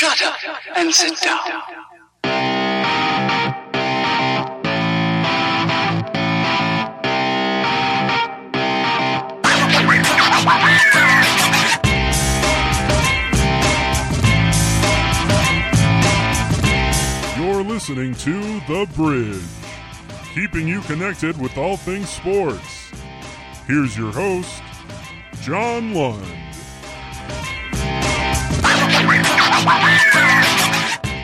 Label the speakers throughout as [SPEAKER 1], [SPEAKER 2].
[SPEAKER 1] Shut up and sit down.
[SPEAKER 2] You're listening to The Bridge, keeping you connected with all things sports. Here's your host, John Lund.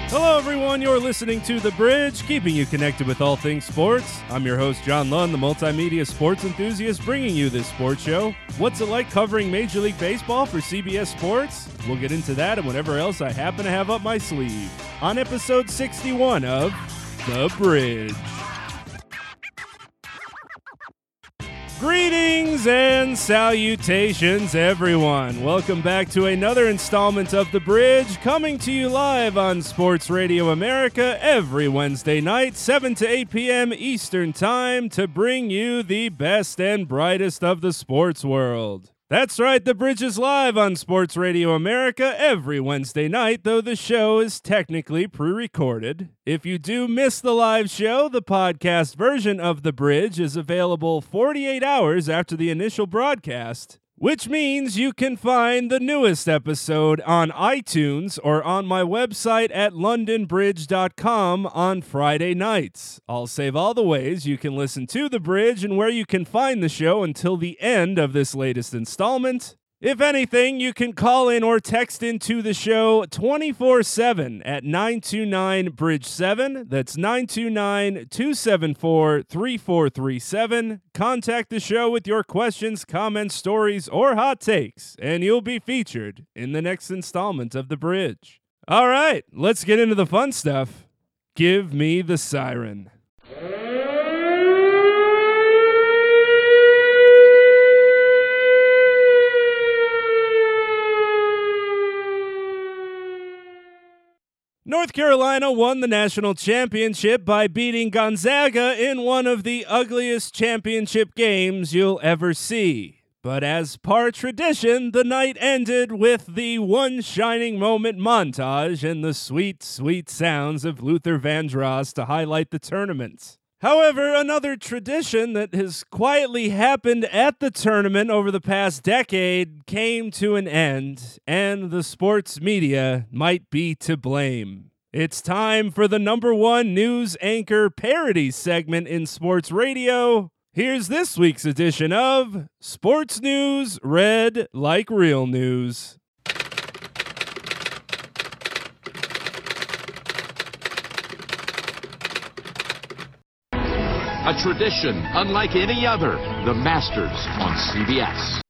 [SPEAKER 3] Hello, everyone. You're listening to The Bridge, keeping you connected with all things sports. I'm your host, John Lund, the multimedia sports enthusiast, bringing you this sports show. What's it like covering Major League Baseball for CBS Sports? We'll get into that and whatever else I happen to have up my sleeve on episode 61 of The Bridge. Greetings and salutations, everyone. Welcome back to another installment of The Bridge, coming to you live on Sports Radio America every Wednesday night, 7 to 8 p.m. Eastern Time, to bring you the best and brightest of the sports world. That's right, The Bridge is live on Sports Radio America every Wednesday night, though the show is technically pre recorded. If you do miss the live show, the podcast version of The Bridge is available 48 hours after the initial broadcast. Which means you can find the newest episode on iTunes or on my website at londonbridge.com on Friday nights. I'll save all the ways you can listen to The Bridge and where you can find the show until the end of this latest installment. If anything, you can call in or text into the show 24 7 at 929 Bridge 7. That's 929 274 3437. Contact the show with your questions, comments, stories, or hot takes, and you'll be featured in the next installment of The Bridge. All right, let's get into the fun stuff. Give me the siren. North Carolina won the national championship by beating Gonzaga in one of the ugliest championship games you'll ever see. But as par tradition, the night ended with the one shining moment montage and the sweet, sweet sounds of Luther Vandross to highlight the tournament. However, another tradition that has quietly happened at the tournament over the past decade came to an end, and the sports media might be to blame. It's time for the number one news anchor parody segment in sports radio. Here's this week's edition of Sports News Read Like Real News.
[SPEAKER 4] A tradition unlike any other. The Masters on CBS.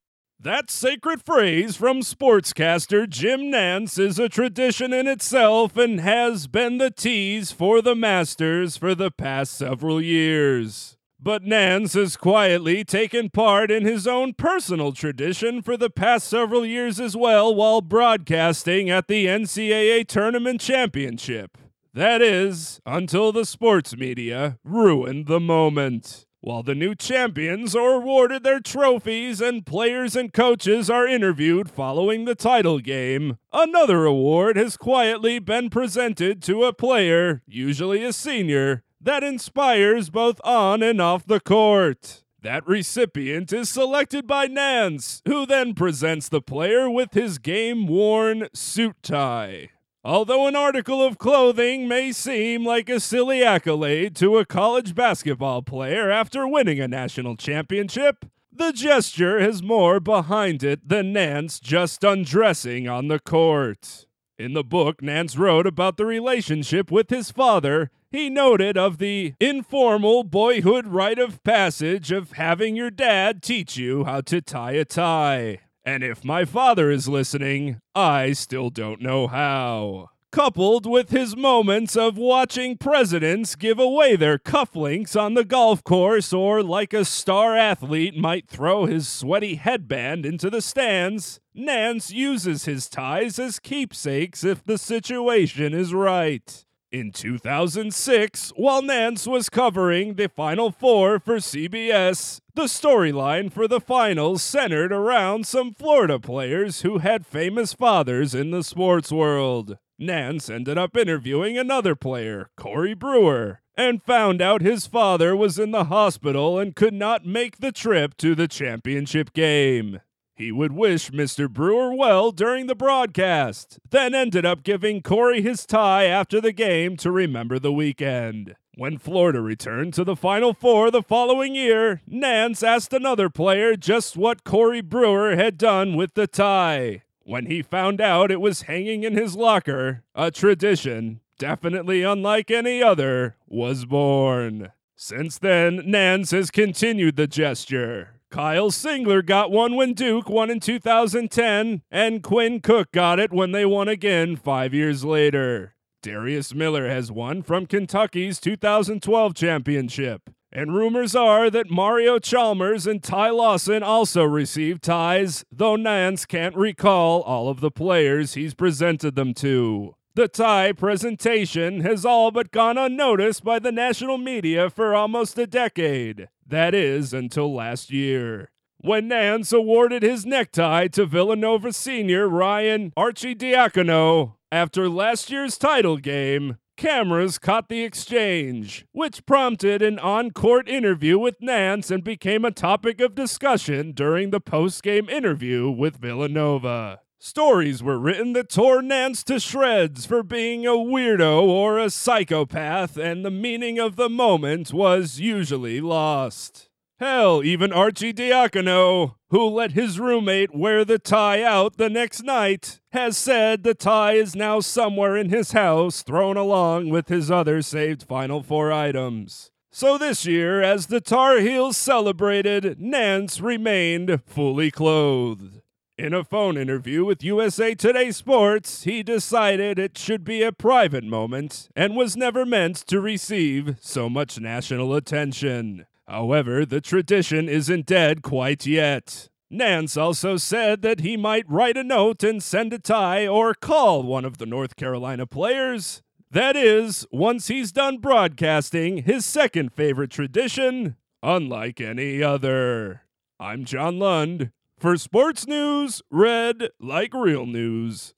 [SPEAKER 3] That sacred phrase from sportscaster Jim Nantz is a tradition in itself and has been the tease for the Masters for the past several years. But Nantz has quietly taken part in his own personal tradition for the past several years as well while broadcasting at the NCAA Tournament Championship. That is, until the sports media ruined the moment. While the new champions are awarded their trophies and players and coaches are interviewed following the title game, another award has quietly been presented to a player, usually a senior, that inspires both on and off the court. That recipient is selected by Nantz, who then presents the player with his game worn suit tie. Although an article of clothing may seem like a silly accolade to a college basketball player after winning a national championship, the gesture has more behind it than Nantz just undressing on the court. In the book Nantz wrote about the relationship with his father, he noted of the informal boyhood rite of passage of having your dad teach you how to tie a tie. And if my father is listening, I still don't know how. Coupled with his moments of watching presidents give away their cufflinks on the golf course, or like a star athlete might throw his sweaty headband into the stands, Nantz uses his ties as keepsakes if the situation is right. In 2006, while Nantz was covering the Final Four for CBS, the storyline for the finals centered around some Florida players who had famous fathers in the sports world. Nantz ended up interviewing another player, Corey Brewer, and found out his father was in the hospital and could not make the trip to the championship game. He would wish Mr. Brewer well during the broadcast, then ended up giving Corey his tie after the game to remember the weekend. When Florida returned to the Final Four the following year, Nantz asked another player just what Corey Brewer had done with the tie. When he found out it was hanging in his locker, a tradition, definitely unlike any other, was born. Since then, Nantz has continued the gesture, Kyle Singler got one when Duke won in 2010, and Quinn Cook got it when they won again five years later. Darius Miller has won from Kentucky's 2012 championship. And rumors are that Mario Chalmers and Ty Lawson also received ties, though Nantz can't recall all of the players he's presented them to. The tie presentation has all but gone unnoticed by the national media for almost a decade. That is, until last year. When Nantz awarded his necktie to Villanova senior Ryan Arcidiacono after last year's title game, cameras caught the exchange, which prompted an on court interview with Nantz and became a topic of discussion during the post game interview with Villanova. Stories were written that tore Nantz to shreds for being a weirdo or a psychopath, and the meaning of the moment was usually lost. Hell, even Arcidiacono, who let his roommate wear the tie out the next night, has said the tie is now somewhere in his house, thrown along with his other saved Final Four items. So this year, as the Tar Heels celebrated, Nantz remained fully clothed. In a phone interview with USA Today Sports, he decided it should be a private moment and was never meant to receive so much national attention. However, the tradition isn't dead quite yet. Nantz also said that he might write a note and send a tie or call one of the North Carolina players. That is, once he's done broadcasting his second favorite tradition, unlike any other. I'm John Lund. For sports news, read like real news.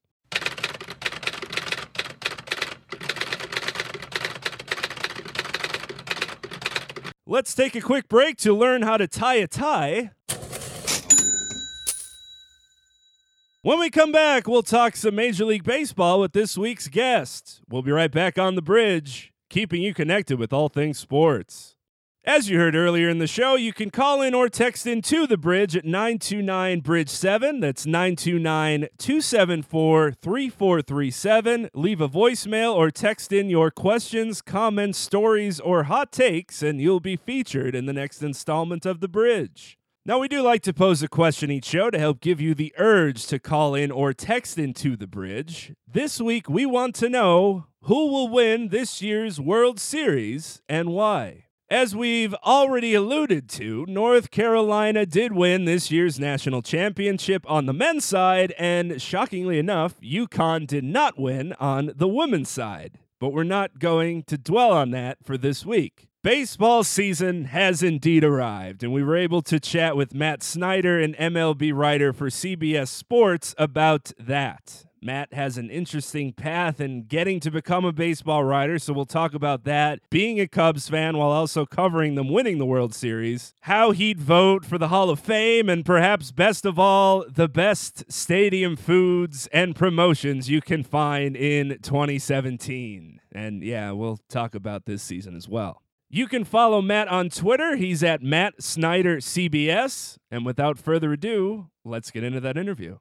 [SPEAKER 3] Let's take a quick break to learn how to tie a tie. When we come back, we'll talk some Major League Baseball with this week's guest. We'll be right back on the bridge, keeping you connected with all things sports. As you heard earlier in the show, you can call in or text in to the bridge at 929 Bridge 7. That's 929 274 3437. Leave a voicemail or text in your questions, comments, stories, or hot takes, and you'll be featured in the next installment of The Bridge. Now, we do like to pose a question each show to help give you the urge to call in or text into the bridge. This week, we want to know who will win this year's World Series and why. As we've already alluded to, North Carolina did win this year's national championship on the men's side, and shockingly enough, UConn did not win on the women's side. But we're not going to dwell on that for this week. Baseball season has indeed arrived, and we were able to chat with Matt Snyder, an MLB writer for CBS Sports, about that. Matt has an interesting path in getting to become a baseball writer, so we'll talk about that. Being a Cubs fan while also covering them winning the World Series, how he'd vote for the Hall of Fame, and perhaps best of all, the best stadium foods and promotions you can find in 2017. And yeah, we'll talk about this season as well. You can follow Matt on Twitter. He's at Matt Snyder CBS. And without further ado, let's get into that interview.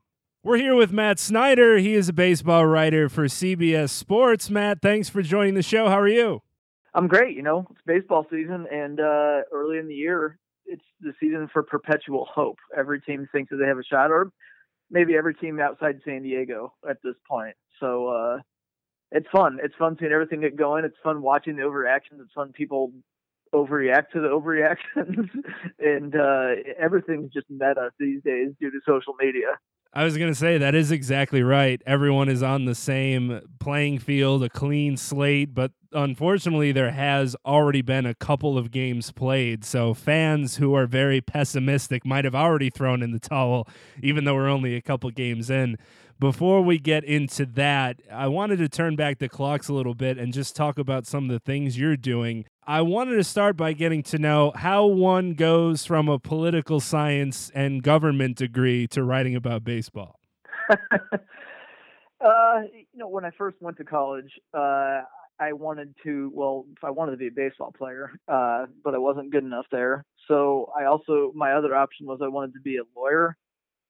[SPEAKER 3] We're here with Matt Snyder. He is a baseball writer for CBS Sports. Matt, thanks for joining the show. How are you?
[SPEAKER 5] I'm great. You know, it's baseball season, and uh, early in the year, it's the season for perpetual hope. Every team thinks that they have a shot, or maybe every team outside San Diego at this point. So uh, it's fun. It's fun seeing everything get going. It's fun watching the overreactions. It's fun people overreact to the overreactions, and uh, everything's just meta these days due to social media.
[SPEAKER 3] I was going to say that is exactly right. Everyone is on the same playing field, a clean slate, but unfortunately, there has already been a couple of games played. So fans who are very pessimistic might have already thrown in the towel, even though we're only a couple games in. before we get into that, I wanted to turn back the clocks a little bit and just talk about some of the things you're doing. I wanted to start by getting to know how one goes from a political science and government degree to writing about baseball.
[SPEAKER 5] uh, you know, when I first went to college, uh, I wanted to, well, I wanted to be a baseball player, uh, but I wasn't good enough there. So I also, my other option was I wanted to be a lawyer,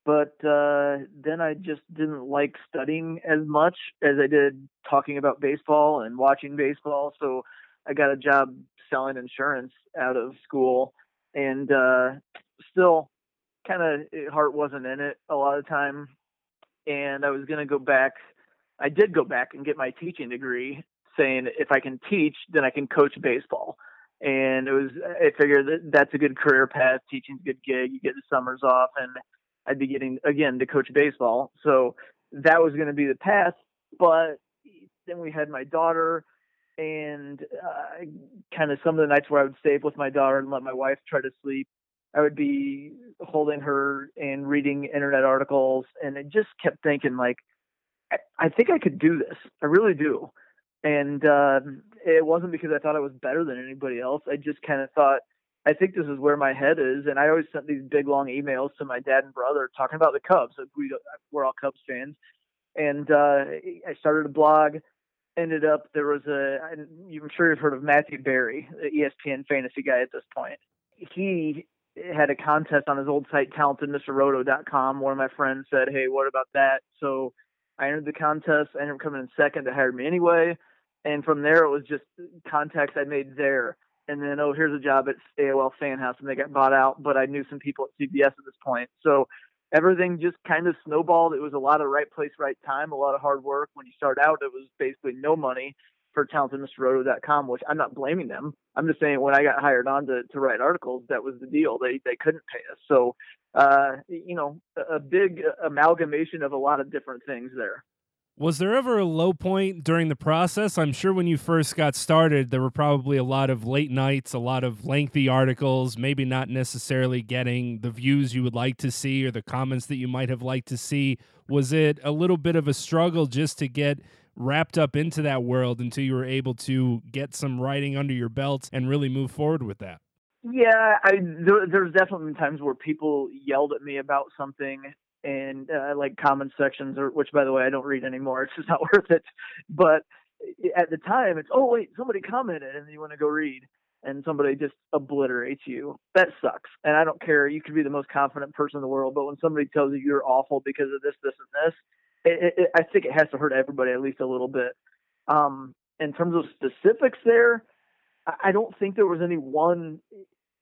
[SPEAKER 5] but uh, then I just didn't like studying as much as I did talking about baseball and watching baseball. So I got a job selling insurance out of school and uh, still kind of heart wasn't in it a lot of time. And I was going to go back. I did go back and get my teaching degree saying if I can teach, then I can coach baseball. And it was, I figured that that's a good career path. Teaching's a good gig. You get the summers off, and I'd be getting again to coach baseball. So that was going to be the path. But then we had my daughter, and uh, kind of some of the nights where I would stay up with my daughter and let my wife try to sleep. I would be holding her and reading internet articles, and I just kept thinking like, I, I think I could do this. I really do and uh, it wasn't because I thought I was better than anybody else. I just kind of thought, I think this is where my head is, and I always sent these big long emails to my dad and brother talking about the Cubs. We we're all Cubs fans, and uh, I started a blog. Ended up there was a I'm sure you've heard of Matthew Berry, the ESPN fantasy guy at this point. He had a contest on his old site, talentedmrroto.com. One of my friends said, "Hey, what about that?" So I entered the contest. I ended up coming in second. They hired me anyway. And from there, it was just contacts I made there. And then, oh, here's a job at AOL Fan House, and they got bought out. But I knew some people at CBS at this point. So everything just kind of snowballed. It was a lot of right place, right time, a lot of hard work. When you start out, it was basically no money for talentedmrroto.com, which I'm not blaming them. I'm just saying when I got hired on to, to write articles, that was the deal. They they couldn't pay us. So uh, you know, a big amalgamation of a lot of different things there.
[SPEAKER 3] Was there ever a low point during the process? I'm sure when you first got started, there were probably a lot of late nights, a lot of lengthy articles, maybe not necessarily getting the views you would like to see or the comments that you might have liked to see. Was it a little bit of a struggle just to get wrapped up into that world until you were able to get some writing under your belt and really move forward with that?
[SPEAKER 5] Yeah, I there, there's definitely times where people yelled at me about something and uh, like comment sections, or which by the way I don't read anymore. It's just not worth it. But at the time, it's oh wait, somebody commented, and you want to go read, and somebody just obliterates you. That sucks. And I don't care. You could be the most confident person in the world, but when somebody tells you you're awful because of this, this, and this, it, it, I think it has to hurt everybody at least a little bit. Um, in terms of specifics, there, I don't think there was any one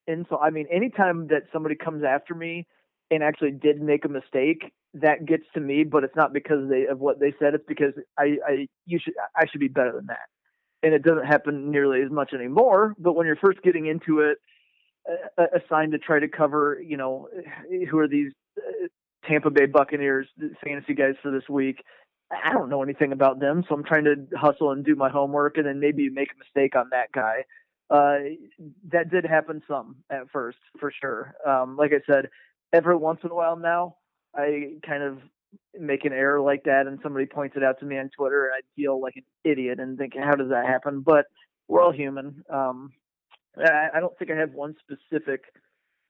[SPEAKER 5] insult. I mean, anytime that somebody comes after me and actually did make a mistake, that gets to me. But it's not because they of what they said. It's because I, I you should I should be better than that. And it doesn't happen nearly as much anymore. But when you're first getting into it, assigned to try to cover, you know, who are these uh, Tampa Bay Buccaneers fantasy guys for this week. I don't know anything about them, so I'm trying to hustle and do my homework, and then maybe make a mistake on that guy uh, that did happen some at first, for sure. Um, like I said, every once in a while now, I kind of make an error like that, and somebody points it out to me on Twitter, and I feel like an idiot and think, how does that happen? But we're all human. Um, I, I don't think I have one specific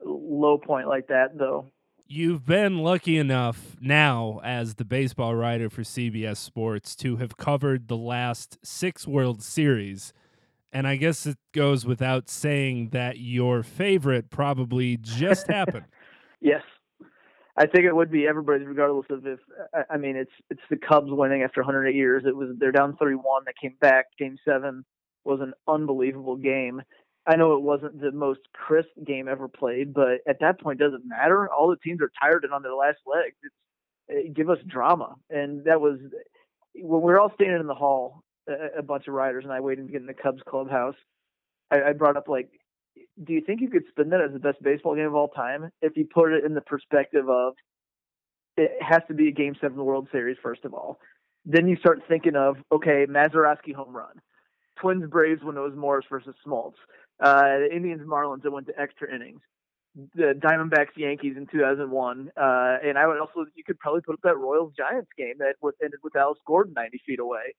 [SPEAKER 5] low point like that, though.
[SPEAKER 3] You've been lucky enough now, as the baseball writer for CBS Sports, to have covered the last six World Series and I guess it goes without saying that your favorite probably just happened.
[SPEAKER 5] Yes. I think it would be everybody, regardless of if. I mean, it's it's the Cubs winning after 108 years. It was they're down 3-1. They came back. Game seven was an unbelievable game. I know it wasn't the most crisp game ever played, but at that point, doesn't matter. All the teams are tired and on their last. It's it, give us drama, and that was when we were all standing in the hall a, a bunch of riders and I waiting to get in the Cubs clubhouse, I, I brought up like, do you think you could spin that as the best baseball game of all time if you put it in the perspective of it has to be a Game Seven World Series first of all. Then you start thinking of okay, Mazeroski home run, Twins Braves when it was Morris versus Smoltz, uh, Indians Marlins that went to extra innings. the Diamondbacks Yankees in 2001, uh, and I would also you could probably put up that Royals Giants game that was ended with Alex Gordon 90 feet away.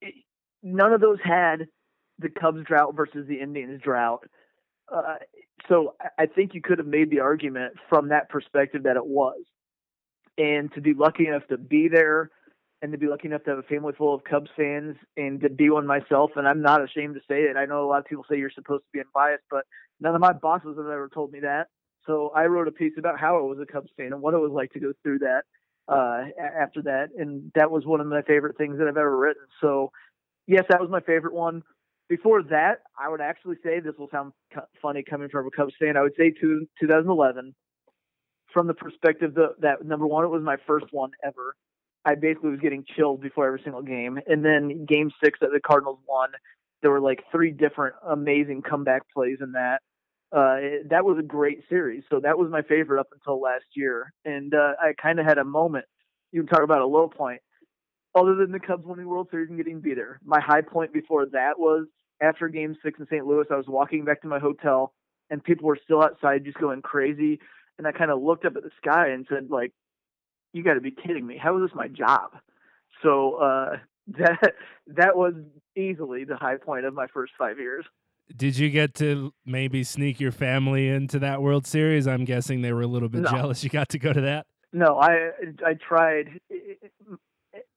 [SPEAKER 5] It, none of those had the Cubs drought versus the Indians drought. Uh, so I think you could have made the argument from that perspective that it was. And to be lucky enough to be there and to be lucky enough to have a family full of Cubs fans and to be one myself, and I'm not ashamed to say it. I know a lot of people say you're supposed to be unbiased, but none of my bosses have ever told me that. So I wrote a piece about how I was a Cubs fan and what it was like to go through that uh, after that, and that was one of my favorite things that I've ever written. So yes, that was my favorite one. Before that, I would actually say this will sound funny coming from a Cubs fan. I would say to 2011, from the perspective that, that number one, it was my first one ever. I basically was getting chilled before every single game. And then game six that the Cardinals won, there were like three different amazing comeback plays in that. Uh, it, that was a great series. So that was my favorite up until last year. And uh, I kind of had a moment. You can talk about a low point. Other than the Cubs winning World Series and getting beat there, my high point before that was after Game Six in St. Louis. I was walking back to my hotel, and people were still outside, just going crazy. And I kind of looked up at the sky and said, like, you got to be kidding me. How is this my job? So uh, that that was easily the high point of my first five years.
[SPEAKER 3] Did you get to maybe sneak your family into that World Series? I'm guessing they were a little bit
[SPEAKER 5] no.
[SPEAKER 3] jealous you got to go to that.
[SPEAKER 5] No, I I tried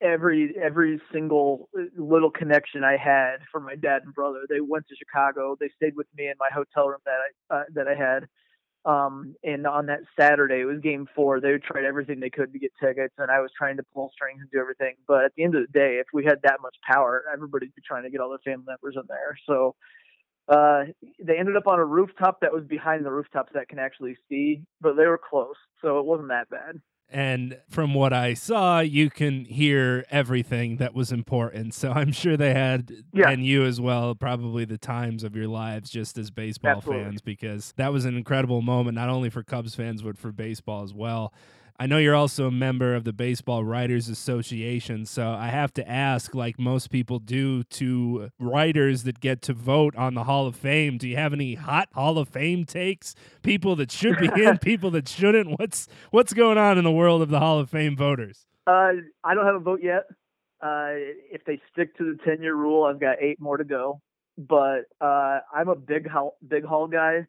[SPEAKER 5] every every single little connection I had from my dad and brother. They went to Chicago. They stayed with me in my hotel room that I uh, that I had um, and on that Saturday, it was game four. They tried everything they could to get tickets, and I was trying to pull strings and do everything. But at the end of the day, if we had that much power, everybody'd be trying to get all their family members in there. So uh, they ended up on a rooftop that was behind the rooftops that can actually see, but they were close, so it wasn't that bad.
[SPEAKER 3] And from what I saw, you can hear everything that was important. So I'm sure they had,
[SPEAKER 5] yeah.
[SPEAKER 3] and you as well, probably the times of your lives just as baseball
[SPEAKER 5] Absolutely.
[SPEAKER 3] fans, because that was an incredible moment, not only for Cubs fans, but for baseball as well. I know you're also a member of the Baseball Writers Association, so I have to ask, like most people do to writers that get to vote on the Hall of Fame, do you have any hot Hall of Fame takes? People that should be in, people that shouldn't. What's what's going on in the world of the Hall of Fame voters?
[SPEAKER 5] Uh, I don't have a vote yet. Uh, if they stick to the ten year rule, I've got eight more to go. But uh, I'm a big hall, big hall guy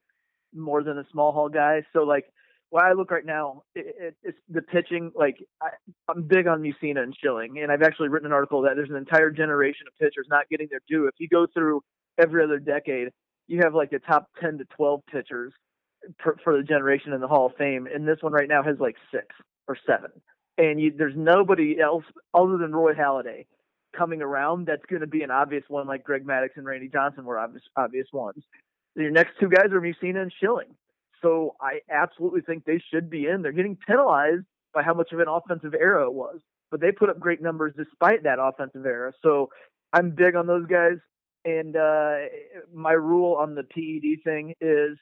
[SPEAKER 5] more than a small hall guy. So like where I look right now, it, it, it's the pitching. Like I, I'm big on Mussina and Schilling, and I've actually written an article that there's an entire generation of pitchers not getting their due. If you go through every other decade, you have like the top 10 to 12 pitchers per, for the generation in the Hall of Fame, and this one right now has like six or seven. And you, there's nobody else other than Roy Halladay coming around that's going to be an obvious one like Greg Maddux and Randy Johnson were obvious, obvious ones. Your next two guys are Mussina and Schilling. So I absolutely think they should be in. They're getting penalized by how much of an offensive era it was, but they put up great numbers despite that offensive era. So I'm big on those guys. And uh, my rule on the PED thing is,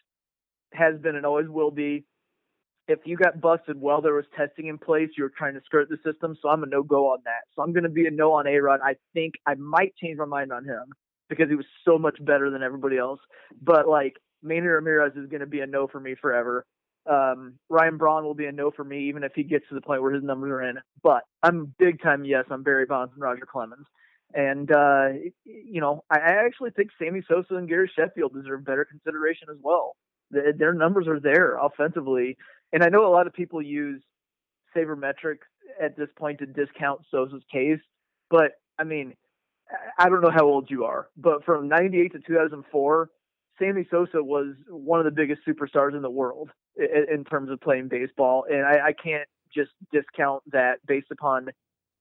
[SPEAKER 5] has been and always will be, if you got busted while there was testing in place, you were trying to skirt the system. So I'm a no go on that. So I'm going to be a no on A Rod. I think I might change my mind on him because he was so much better than everybody else. But like Manny Ramirez is going to be a no for me forever. Um, Ryan Braun will be a no for me, even if he gets to the point where his numbers are in. But I'm big time yes on Barry Bonds and Roger Clemens. And, uh, you know, I, actually think Sammy Sosa and Gary Sheffield deserve better consideration as well. Their numbers are there offensively. And I know a lot of people use sabermetrics at this point to discount Sosa's case. But, I mean, I don't know how old you are, but from 98 to 2004, Sammy Sosa was one of the biggest superstars in the world in, in terms of playing baseball, and I, I can't just discount that based upon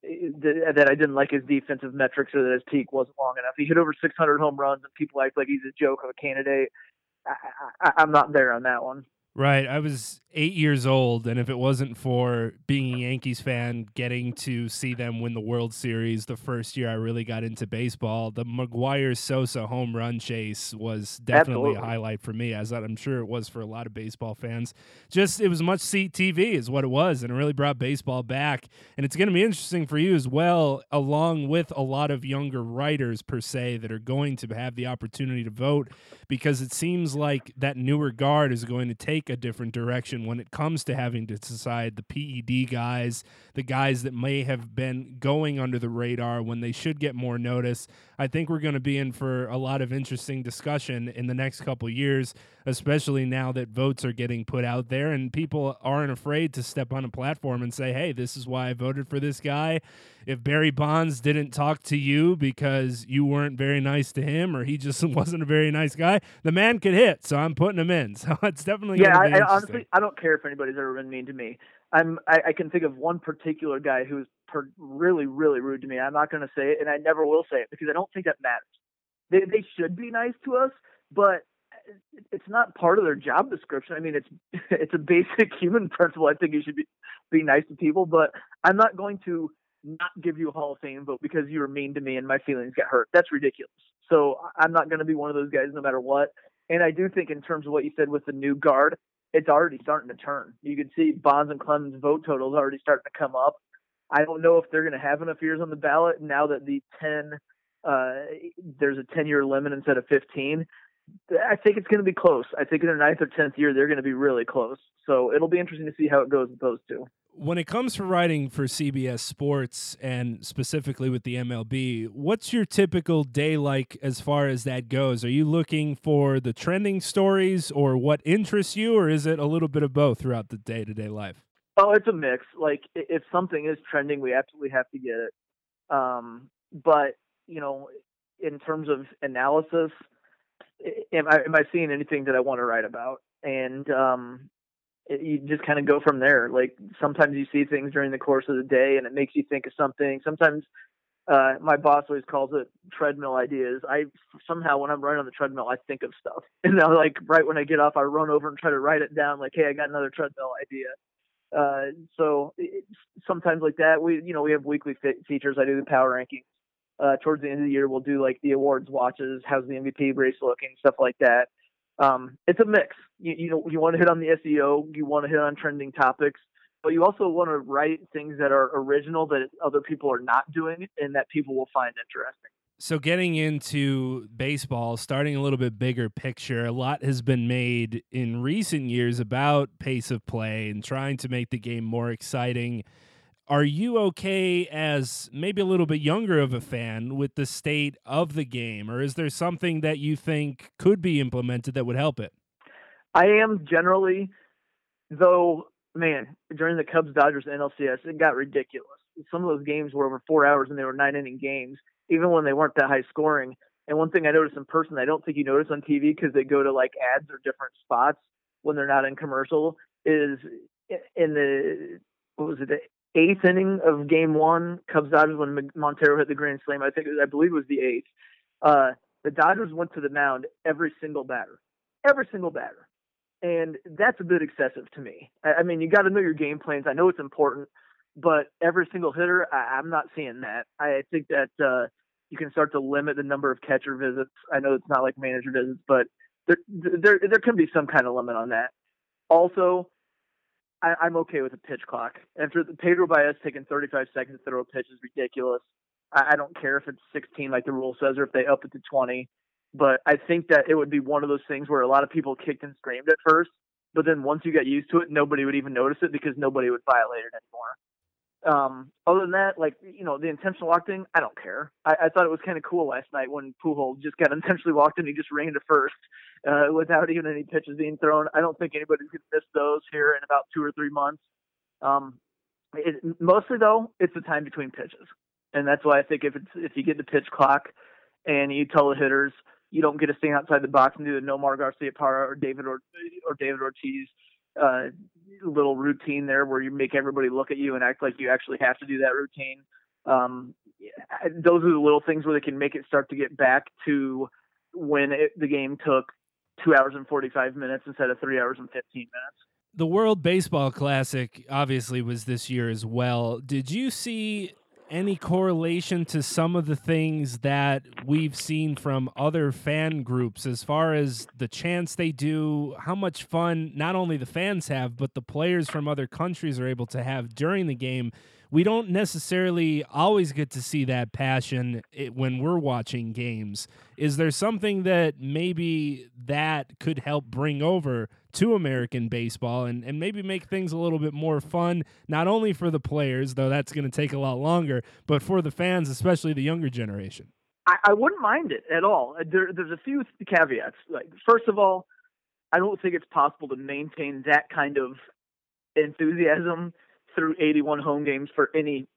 [SPEAKER 5] that I didn't like his defensive metrics or that his peak wasn't long enough. He hit over 600 home runs, and people act like he's a joke of a candidate. I, I, I'm not there on that one.
[SPEAKER 3] Right. I was eight years old, and if it wasn't for being a Yankees fan, getting to see them win the World Series the first year I really got into baseball, the McGwire Sosa home run chase was definitely
[SPEAKER 5] Absolutely.
[SPEAKER 3] a highlight for me, as I'm sure it was for a lot of baseball fans. Just it was much seat TV, is what it was, and it really brought baseball back. And it's going to be interesting for you as well, along with a lot of younger writers per se that are going to have the opportunity to vote, because it seems like that newer guard is going to take take a different direction when it comes to having to decide the PED guys, the guys that may have been going under the radar when they should get more notice. I think we're going to be in for a lot of interesting discussion in the next couple years, especially now that votes are getting put out there and people aren't afraid to step on a platform and say, "Hey, this is why I voted for this guy." If Barry Bonds didn't talk to you because you weren't very nice to him or he just wasn't a very nice guy, the man could hit, so I'm putting him in. So it's definitely
[SPEAKER 5] yeah.
[SPEAKER 3] I,
[SPEAKER 5] I, honestly, I don't care if anybody's ever been mean to me. I'm I, I can think of one particular guy who's per, really really rude to me. I'm not going to say it, and I never will say it because I don't think that matters. They they should be nice to us, but it's not part of their job description. I mean, it's it's a basic human principle. I think you should be be nice to people, but I'm not going to not give you a Hall of Fame vote because you were mean to me and my feelings got hurt. That's ridiculous. So I'm not going to be one of those guys no matter what. And I do think in terms of what you said with the new guard, it's already starting to turn. You can see Bonds and Clemens vote totals already starting to come up. I don't know if they're going to have enough years on the ballot now that the 10 uh, there's a 10 year limit instead of 15. I think it's going to be close. I think in their ninth or 10th year, they're going to be really close. So it'll be interesting to see how it goes with those two.
[SPEAKER 3] When it comes to writing for CBS Sports and specifically with the MLB, what's your typical day like as far as that goes? Are you looking for the trending stories or what interests you, or is it a little bit of both throughout the day to day life?
[SPEAKER 5] Oh, it's a mix. Like if something is trending, we absolutely have to get it. Um, but you know, in terms of analysis, am I am I seeing anything that I want to write about? And um, it, you just kind of go from there. Like sometimes you see things during the course of the day, and it makes you think of something. Sometimes uh, my boss always calls it treadmill ideas. I somehow when I'm running on the treadmill, I think of stuff, and then like right when I get off, I run over and try to write it down. Like, hey, I got another treadmill idea. Uh, so sometimes like that, we you know we have weekly features. I do the power rankings. Uh, towards the end of the year, we'll do like the awards watches. How's the MVP race looking? Stuff like that. Um, it's a mix. You, you know, you want to hit on the SEO, you want to hit on trending topics, but you also want to write things that are original that other people are not doing and that people will find interesting.
[SPEAKER 3] So, getting into baseball, starting a little bit bigger picture, a lot has been made in recent years about pace of play and trying to make the game more exciting. Are you okay as maybe a little bit younger of a fan with the state of the game, or is there something that you think could be implemented that would help it?
[SPEAKER 5] I am generally, though, man, during the Cubs Dodgers NLCS, it got ridiculous. Some of those games were over four hours and they were nine inning games, even when they weren't that high scoring. And one thing I noticed in person, I don't think you notice on TV because they go to like ads or different spots when they're not in commercial, is in the what was it eighth inning of Game One, Cubs Dodgers when Montero hit the grand slam. I think I believe it was the eighth. Uh, the Dodgers went to the mound every single batter, every single batter, and that's a bit excessive to me. I, I mean, you got to know your game plans. I know it's important, but every single hitter, I, I'm not seeing that. I think that uh, you can start to limit the number of catcher visits. I know it's not like manager visits, but there there there can be some kind of limit on that. Also, I, am okay with a pitch clock. After the Pedro Baez taking 35 seconds to throw a pitch is ridiculous. I, I don't care if it's 16 like the rule says or if they up it to 20. But I think that it would be one of those things where a lot of people kicked and screamed at first, but then once you got used to it, nobody would even notice it because nobody would violate it anymore. Um, other than that, like you know, the intentional walk thing, I don't care. I, I thought it was kind of cool last night when Pujols just got intentionally walked and he just ran to first uh, without even any pitches being thrown. I don't think anybody's to miss those here in about two or three months. Um, it, mostly though, it's the time between pitches, and that's why I think if it's if you get the pitch clock and you tell the hitters you don't get to stand outside the box and do the Nomar Garciaparra or David or or David Ortiz uh, little routine there where you make everybody look at you and act like you actually have to do that routine. Um, those are the little things where they can make it start to get back to when it, the game took two hours and 45 minutes instead of three hours and 15 minutes.
[SPEAKER 3] The World Baseball Classic obviously was this year as well. Did you see any correlation to some of the things that we've seen from other fan groups as far as the chance they do, how much fun not only the fans have, but the players from other countries are able to have during the game we don't necessarily always get to see that passion when we're watching games. Is there something that maybe that could help bring over to American baseball and, and maybe make things a little bit more fun, not only for the players, though that's going to take a lot longer, but for the fans, especially the younger generation?
[SPEAKER 5] I, I wouldn't mind it at all. Uh, there, there's a few caveats. Like, first of all, I don't think it's possible to maintain that kind of enthusiasm through 81 home games for any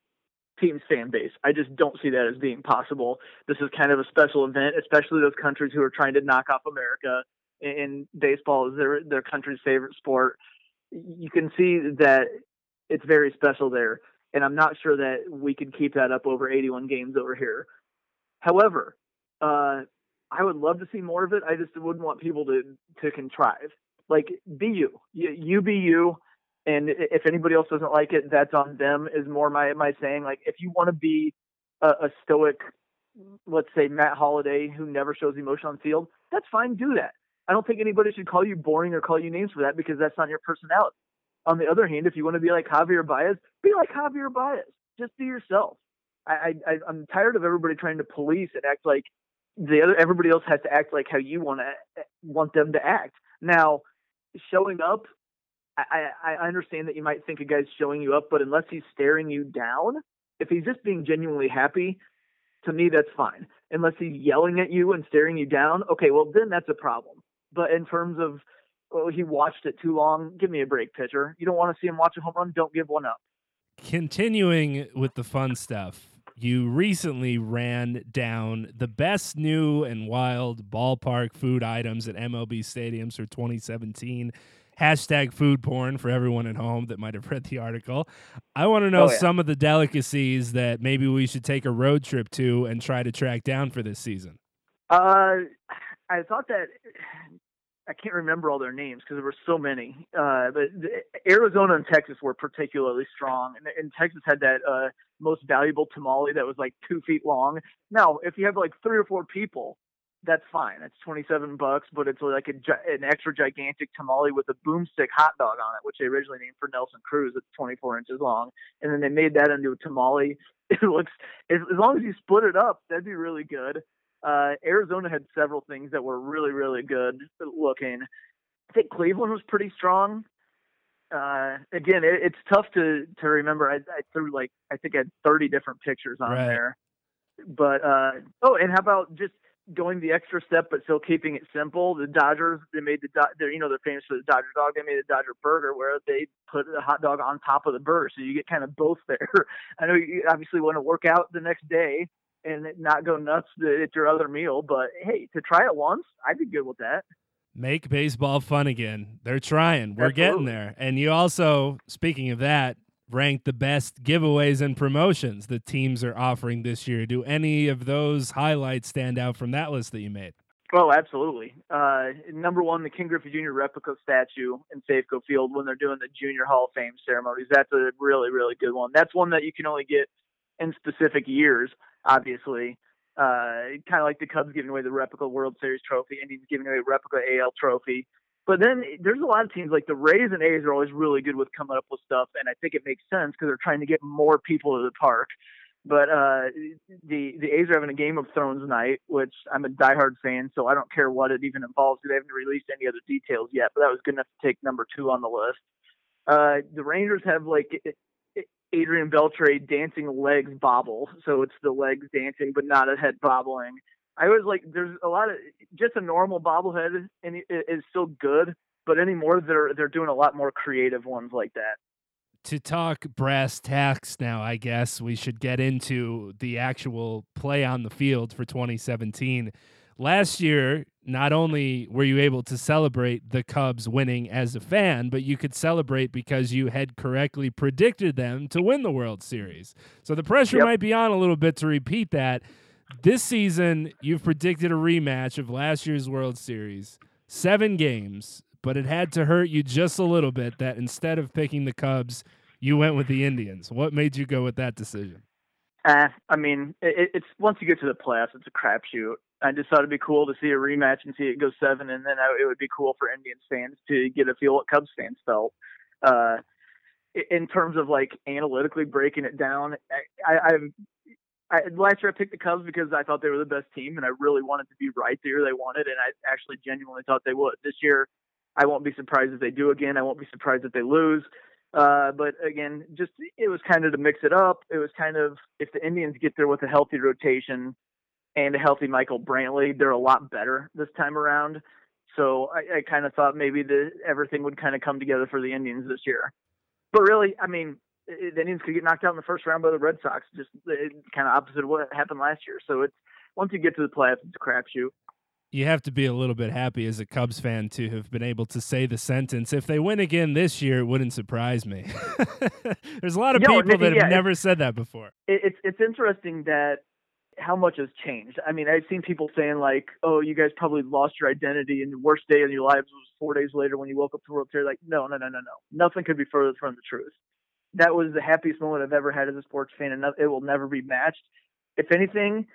[SPEAKER 5] team's fan base. I just don't see that as being possible. This is kind of a special event, especially those countries who are trying to knock off America. And baseball is their their country's favorite sport. You can see that it's very special there, and I'm not sure that we can keep that up over 81 games over here. However, uh, I would love to see more of it. I just wouldn't want people to to contrive. Like be you, you be you and if anybody else doesn't like it, that's on them. Is more my my saying. Like if you want to be a, a stoic, let's say Matt Holliday who never shows emotion on field, that's fine. Do that. I don't think anybody should call you boring or call you names for that because that's not your personality. On the other hand, if you want to be like Javier Baez, be like Javier Baez. Just be yourself. I, I I'm tired of everybody trying to police and act like the other everybody else has to act like how you want to eh, eh, want them to act. Now, showing up I, I understand that you might think a guy's showing you up, but unless he's staring you down, if he's just being genuinely happy, to me that's fine. Unless he's yelling at you and staring you down, okay, well then that's a problem. But in terms of oh, he watched it too long, give me a break, pitcher. You don't want to see him watch a home run, don't give one up.
[SPEAKER 3] Continuing with the fun stuff, you recently ran down the best new and wild ballpark food items at MLB stadiums for 2017 hashtag food porn for everyone at home that might have read the article. I want to know oh, yeah. some of the delicacies that maybe we should take a road trip to and try to track down for this season.
[SPEAKER 5] Uh, I thought that I can't remember all their names because there were so many. Uh, but Arizona and Texas were particularly strong, and, and Texas had that uh, most valuable tamale that was like two feet long. Now, if you have like three or four people, that's fine. It's 27 bucks, but it's like a, an extra gigantic tamale with a boomstick hot dog on it, which they originally named for Nelson Cruz. It's 24 inches long, and then they made that into a tamale. It looks as, as long as you split it up, that'd be really good. Uh, Arizona had several things that were really, really good looking. I think Cleveland was pretty strong. Uh, again, it, it's tough to to remember. I, I threw like I think I had 30 different pictures on right. there. But uh, oh, and how about just going the extra step but still keeping it simple. The Dodgers they made the they're you know they're famous for the Dodger dog. They made the Dodger burger where they put a hot dog on top of the burger, so you get kind of both there. I know you obviously want to work out the next day and not go nuts at your other meal, but hey, to try it once, I'd be good with that.
[SPEAKER 3] Make baseball fun again. They're trying. We're Absolutely. getting there. And you also, speaking of that, rank the best giveaways and promotions the teams are offering this year. Do any of those highlights stand out from that list that you made?
[SPEAKER 5] Oh, absolutely. Uh, number one, the Ken Griffey Jr. replica statue in Safeco Field when they're doing the Junior Hall of Fame ceremonies. That's a really, really good one. That's one that you can only get in specific years, obviously. Uh, kind of like the Cubs giving away the replica World Series trophy, Indians giving away replica AL trophy. But then there's a lot of teams like the Rays and A's are always really good with coming up with stuff, and I think it makes sense because they're trying to get more people to the park. But uh, the the A's are having a Game of Thrones night, which I'm a diehard fan, so I don't care what it even involves. They haven't released any other details yet, but that was good enough to take number two on the list. Uh, the Rangers have like Adrian Beltre dancing legs bobble, so it's the legs dancing, but not a head bobbling. I was like, there's a lot of just a normal bobblehead and it is still good, but anymore they're they're doing a lot more creative ones like that.
[SPEAKER 3] To talk brass tacks now, I guess we should get into the actual play on the field for 2017. Last year, not only were you able to celebrate the Cubs winning as a fan, but you could celebrate because you had correctly predicted them to win the World Series. So the pressure yep. might be on a little bit to repeat that. This season, you've predicted a rematch of last year's World Series, seven games, but it had to hurt you just a little bit that instead of picking the Cubs, you went with the Indians. What made you go with that decision?
[SPEAKER 5] Uh, I mean, it, it's once you get to the playoffs, it's a crapshoot. I just thought it'd be cool to see a rematch and see it go seven, and then I, it would be cool for Indians fans to get a feel what Cubs fans felt. Uh, in terms of like analytically breaking it down, I, I've I, last year I picked the Cubs because I thought they were the best team, and I really wanted to be right there. They wanted, and I actually genuinely thought they would. This year, I won't be surprised if they do again. I won't be surprised if they lose. Uh, but again, just it was kind of to mix it up. It was kind of if the Indians get there with a healthy rotation and a healthy Michael Brantley, they're a lot better this time around. So I, I kind of thought maybe the everything would kind of come together for the Indians this year. But really, I mean, the Indians could get knocked out in the first round by the Red Sox, just uh, kind of opposite of what happened last year. So it's once you get to the playoffs, it's a crapshoot.
[SPEAKER 3] You have to be a little bit happy as a Cubs fan to have been able to say the sentence. If they win again this year, it wouldn't surprise me. There's a lot of people that have never said that before.
[SPEAKER 5] It's it's interesting that how much has changed. I mean, I've seen people saying like, "Oh, you guys probably lost your identity, and the worst day of your lives was four days later when you woke up to World Series." Like, no, no, no, no, no. Nothing could be further from the truth that was the happiest moment I've ever had as a sports fan, and it will never be matched. If anything,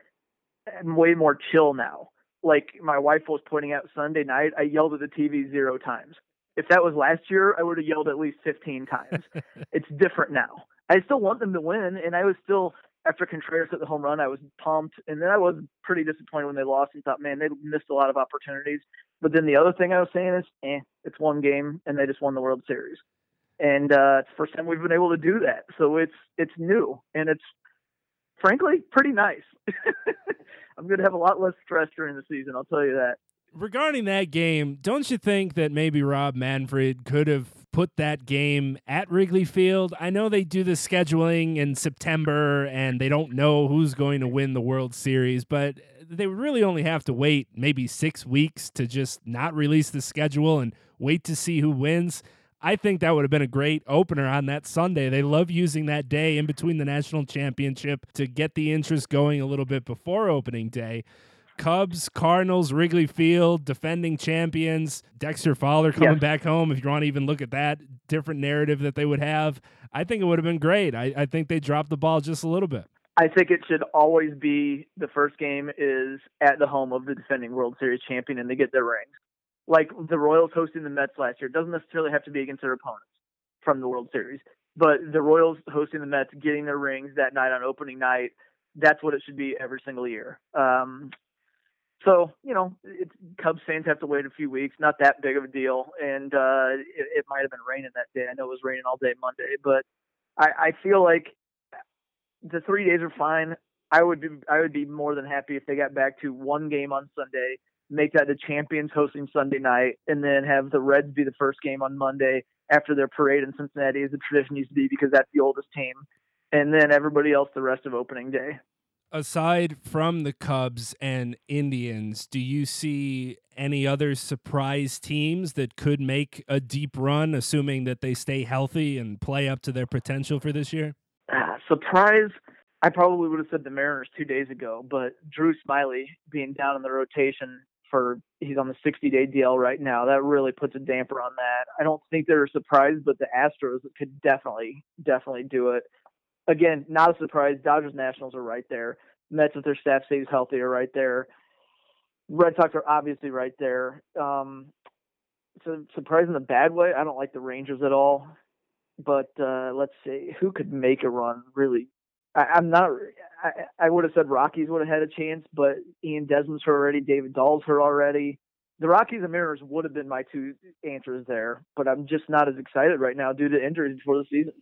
[SPEAKER 5] I'm way more chill now. Like my wife was pointing out Sunday night, I yelled at the TV zero times. If that was last year, I would have yelled at least 15 times. it's different now. I still want them to win, and I was still after Contreras hit the home run, I was pumped, and then I was pretty disappointed when they lost and thought, man, they missed a lot of opportunities. But then the other thing I was saying is, eh, it's one game, and they just won the World Series and uh, it's the first time we've been able to do that. So it's it's new and it's frankly pretty nice. I'm going to have a lot less stress during the season. I'll tell you that.
[SPEAKER 3] Regarding that game, don't you think that maybe Rob Manfred could have put that game at Wrigley Field? I know they do the scheduling in September and they don't know who's going to win the World Series, but they really only have to wait maybe six weeks to just not release the schedule and wait to see who wins. I think that would have been a great opener on that Sunday. They love using that day in between the national championship to get the interest going a little bit before opening day. Cubs, Cardinals, Wrigley Field, defending champions, Dexter Fowler coming back home. If you want to even look at that different narrative that they would have, I think it would have been great. I, I think they dropped the ball just a little bit.
[SPEAKER 5] I think it should always be the first game is at the home of the defending World Series champion and they get their rings like the Royals hosting the Mets last year. It doesn't necessarily have to be against their opponents from the World Series, but the Royals hosting the Mets, getting their rings that night on opening night, that's what it should be every single year. Um, so you know, it's, Cubs fans have to wait a few weeks. Not that big of a deal, and uh, it, it might have been raining that day. I know it was raining all day Monday, but I, I feel like the three days are fine. I would be I would be more than happy if they got back to one game on Sunday make that the champions hosting Sunday night, and then have the Reds be the first game on Monday after their parade in Cincinnati, as the tradition used to be, because that's the oldest team, and then everybody else the rest of opening day.
[SPEAKER 3] Aside from the Cubs and Indians, do you see any other surprise teams that could make a deep run, assuming that they stay healthy and play up to their potential for this year?
[SPEAKER 5] Uh, surprise. I probably would have said the Mariners two days ago, but Drew Smyly being down in the rotation for he's on the 60 day DL right now. That really puts a damper on that. I don't think they're surprised, but the Astros could definitely definitely do it. Again, not a surprise. Dodgers Nationals are right there. Mets if their staff stays healthy are right there. Red Sox are obviously right there. Um, it's a surprise in the bad way. I don't like the Rangers at all. But uh, let's see who could make a run really I, I'm not. I, I would have said Rockies would have had a chance, but Ian Desmond's hurt already. David Dahl's hurt already. The Rockies and Mariners would have been my two answers there, but I'm just not as excited right now due to injuries before the season.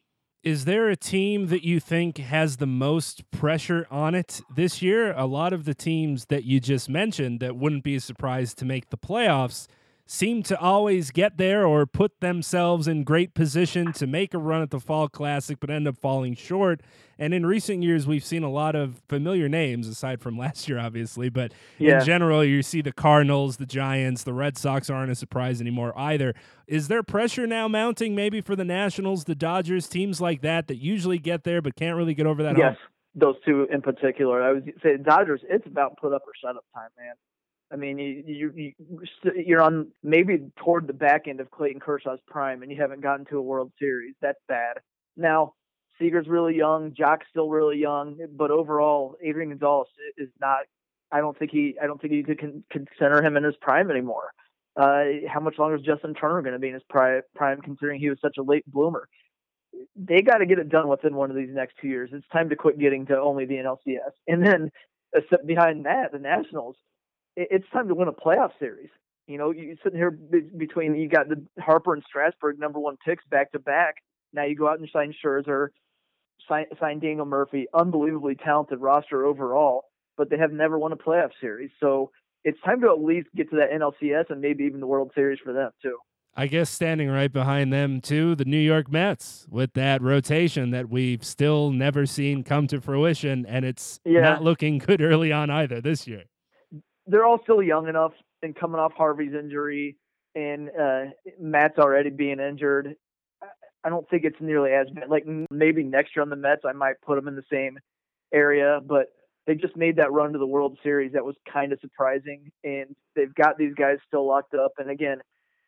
[SPEAKER 3] Is there a team that you think has the most pressure on it this year? A lot of the teams that you just mentioned that wouldn't be surprised to make the playoffs seem to always get there or put themselves in great position to make a run at the Fall Classic, but end up falling short. And in recent years, we've seen a lot of familiar names, aside from last year, obviously. But yeah. in general, you see the Cardinals, the Giants, the Red Sox aren't a surprise anymore either. Is there pressure now mounting maybe for the Nationals, the Dodgers, teams like that that usually get there but can't really get over that?
[SPEAKER 5] Yes.
[SPEAKER 3] Hump?
[SPEAKER 5] Those two in particular, I would say Dodgers. It's about put up or shut up time, man. I mean, you, you you're on maybe toward the back end of Clayton Kershaw's prime, and you haven't gotten to a World Series. That's bad. Now, Seager's really young, Joc's still really young, but overall, Adrian Gonzalez is not. I don't think he. I don't think you could con- consider him in his prime anymore. Uh, how much longer is Justin Turner going to be in his prime, prime, considering he was such a late bloomer? they got to get it done within one of these next two years. It's time to quit getting to only the NLCS. And then uh, behind that, the Nationals, it's time to win a playoff series. You know, you sitting here between you got the Harper and Strasburg number one picks back to back. Now you go out and sign Scherzer, sign, sign Daniel Murphy, unbelievably talented roster overall, but they have never won a playoff series. So it's time to at least get to that NLCS and maybe even the World Series for them too.
[SPEAKER 3] I guess standing right behind them too, the New York Mets with that rotation that we've still never seen come to fruition, and it's yeah. not looking good early on either this year.
[SPEAKER 5] They're all still young enough and coming off Harvey's injury, and uh, Matz already being injured. I don't think it's nearly as bad. Like maybe next year on the Mets, I might put them in the same area, but they just made that run to the World Series. That was kind of surprising, and they've got these guys still locked up. And again,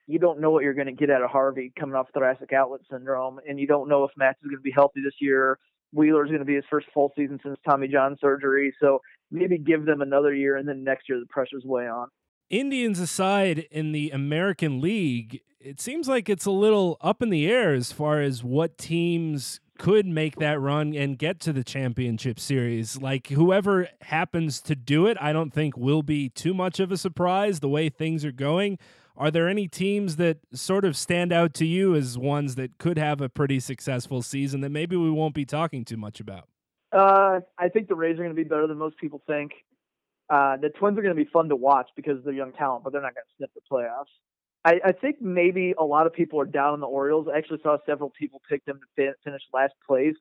[SPEAKER 5] you don't know what you're going to get out of Harvey coming off thoracic outlet syndrome, and you don't know if Matz is going to be healthy this year. Wheeler's going to be his first full season since Tommy John surgery, so maybe give them another year, and then next year the pressure's way on.
[SPEAKER 3] Indians aside, in the American League, it seems like it's a little up in the air as far as what teams could make that run and get to the championship series. Like whoever happens to do it, I don't think will be too much of a surprise the way things are going. Are there any teams that sort of stand out to you as ones that could have a pretty successful season that maybe we won't be talking too much about?
[SPEAKER 5] Uh, I think the Rays are going to be better than most people think. Uh, the Twins are going to be fun to watch because they're young talent, but they're not going to sniff the playoffs. I, I, think maybe a lot of people are down on the Orioles. I actually saw several people pick them to finish last place.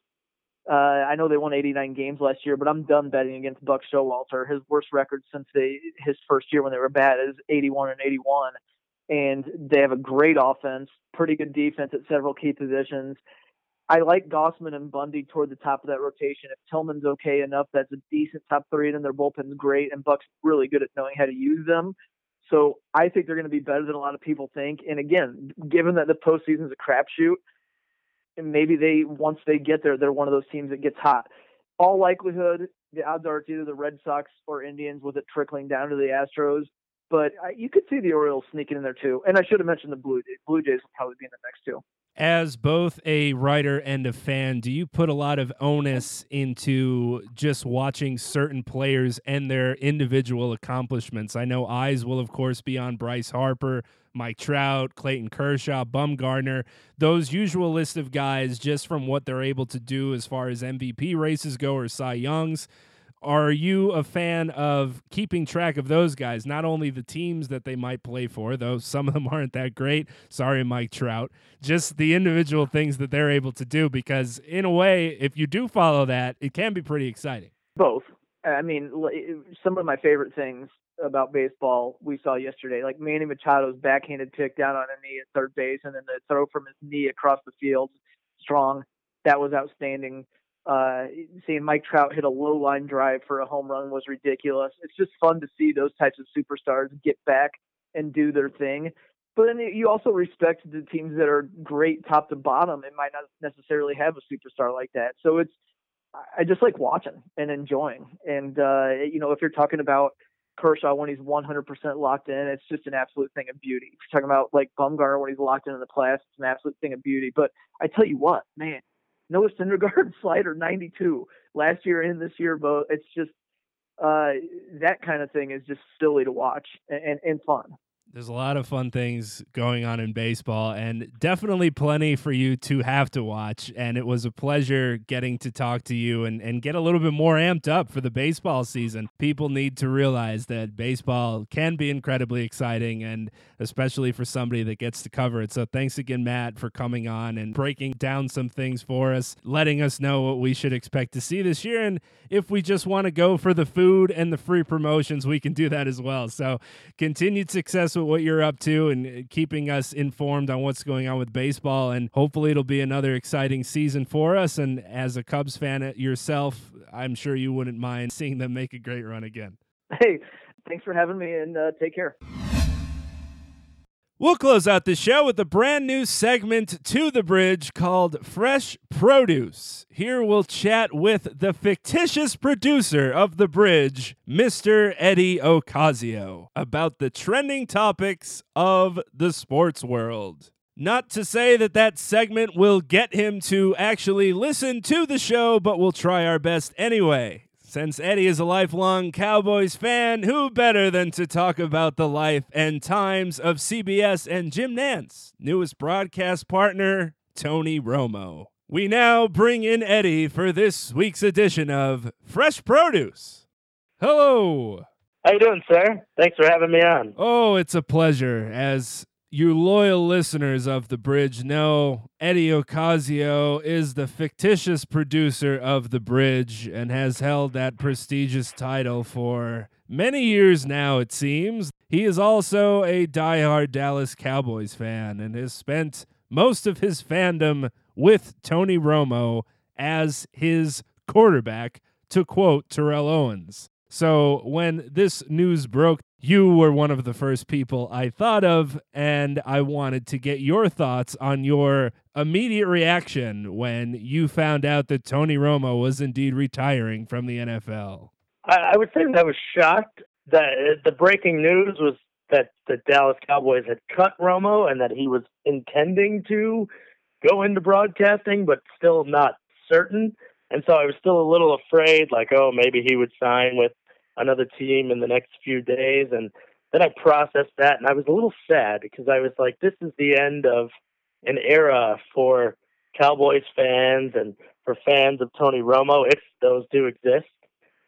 [SPEAKER 5] Uh, I know they won 89 games last year, but I'm done betting against Buck Showalter. His worst record since they his first year when they were bad is 81 and 81 and they have a great offense, pretty good defense at several key positions. I like Gausman and Bundy toward the top of that rotation. If Tillman's okay enough, that's a decent top three, and then their bullpen's great, and Buck's really good at knowing how to use them. So I think they're going to be better than a lot of people think. And again, given that the postseason's a crapshoot, and maybe they once they get there, they're one of those teams that gets hot. All likelihood, the odds are it's either the Red Sox or Indians, with it trickling down to the Astros but uh, you could see the Orioles sneaking in there too. And I should have mentioned the Blue Jays. Blue Jays will probably be in the next two.
[SPEAKER 3] As both a writer and a fan, do you put a lot of onus into just watching certain players and their individual accomplishments? I know eyes will, of course, be on Bryce Harper, Mike Trout, Clayton Kershaw, Bumgarner, those usual list of guys just from what they're able to do as far as MVP races go or Cy Youngs. Are you a fan of keeping track of those guys, not only the teams that they might play for, though some of them aren't that great? Sorry, Mike Trout. Just the individual things that they're able to do, because in a way, if you do follow that, it can be pretty exciting.
[SPEAKER 5] Both. I mean, eh, some of my favorite things about baseball we saw yesterday, like Manny Machado's backhanded pick down on a knee at third base, and then the throw from his knee across the field, strong. That was outstanding. Uh, seeing Mike Trout hit a low line drive for a home run was ridiculous. It's just fun to see those types of superstars get back and do their thing. But then you also respect the teams that are great top to bottom and might not necessarily have a superstar like that. So it's I just like watching and enjoying. And uh, you know, if you're talking about Kershaw when he's 100% locked in, it's just an absolute thing of beauty. If you're talking about like Bumgarner when he's locked in, in the playoffs, it's an absolute thing of beauty. But I tell you what, man, Noah Syndergaard slider 92 last year and this year both. It's just uh, that kind of thing is just silly to watch and, and, and fun.
[SPEAKER 3] There's a lot of fun things going on in baseball, and definitely plenty for you to have to watch. And it was a pleasure getting to talk to you and, and get a little bit more amped up for the baseball season. People need to realize that baseball can be incredibly exciting, and especially for somebody that gets to cover it. So thanks again, Matt, for coming on and breaking down some things for us, letting us know what we should expect to see this year. And if we just want to go for the food and the free promotions, we can do that as well. So continued success what you're up to and uh, keeping us informed on what's going on with baseball. And hopefully, it'll be another exciting season for us. And as a Cubs fan yourself, I'm sure you wouldn't mind seeing them make a great run again.
[SPEAKER 5] Hey, thanks for having me and uh, take care.
[SPEAKER 3] We'll close out the show with a brand new segment to the bridge called Fresh Produce. Here we'll chat with the fictitious producer of the bridge, Mr. Eddie Ocasio, about the trending topics of the sports world. Not to say that that segment will get him to actually listen to the show, but we'll try our best anyway. Since Eddie is a lifelong Cowboys fan, who better than to talk about the life and times of CBS and Jim Nantz, newest broadcast partner, Tony Romo. We now bring in Eddie for this week's edition of Fresh Produce. Hello.
[SPEAKER 6] How you doing, sir? Thanks for having me on.
[SPEAKER 3] Oh, it's a pleasure. As you loyal listeners of The Bridge know, Eddie Ocasio is the fictitious producer of The Bridge and has held that prestigious title for many years now, it seems. He is also a diehard Dallas Cowboys fan and has spent most of his fandom with Tony Romo as his quarterback, to quote Terrell Owens. So when this news broke, you were one of the first people I thought of, and I wanted to get your thoughts on your immediate reaction when you found out that Tony Romo was indeed retiring from the NFL.
[SPEAKER 6] I, would say that I was shocked that uh, the breaking news was that the Dallas Cowboys had cut Romo and that he was intending to go into broadcasting, but still not certain. And so I was still a little afraid, like, oh, maybe he would sign with another team in the next few days. And then I processed that and I was a little sad because I was like, this is the end of an era for Cowboys fans and for fans of Tony Romo, if those do exist.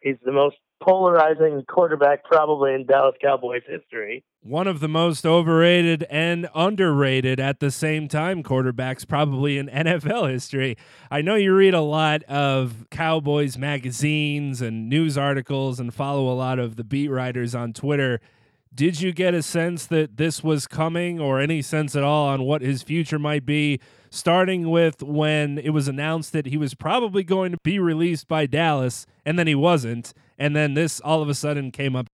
[SPEAKER 6] He's the most polarizing quarterback probably in Dallas Cowboys history.
[SPEAKER 3] One of the most overrated and underrated at the same time quarterbacks probably in NFL history. I know you read a lot of Cowboys magazines and news articles and follow a lot of the beat writers on Twitter. Did you get a sense that this was coming or any sense at all on what his future might be? Starting with when it was announced that he was probably going to be released by Dallas and then he wasn't. And then this all of a sudden came up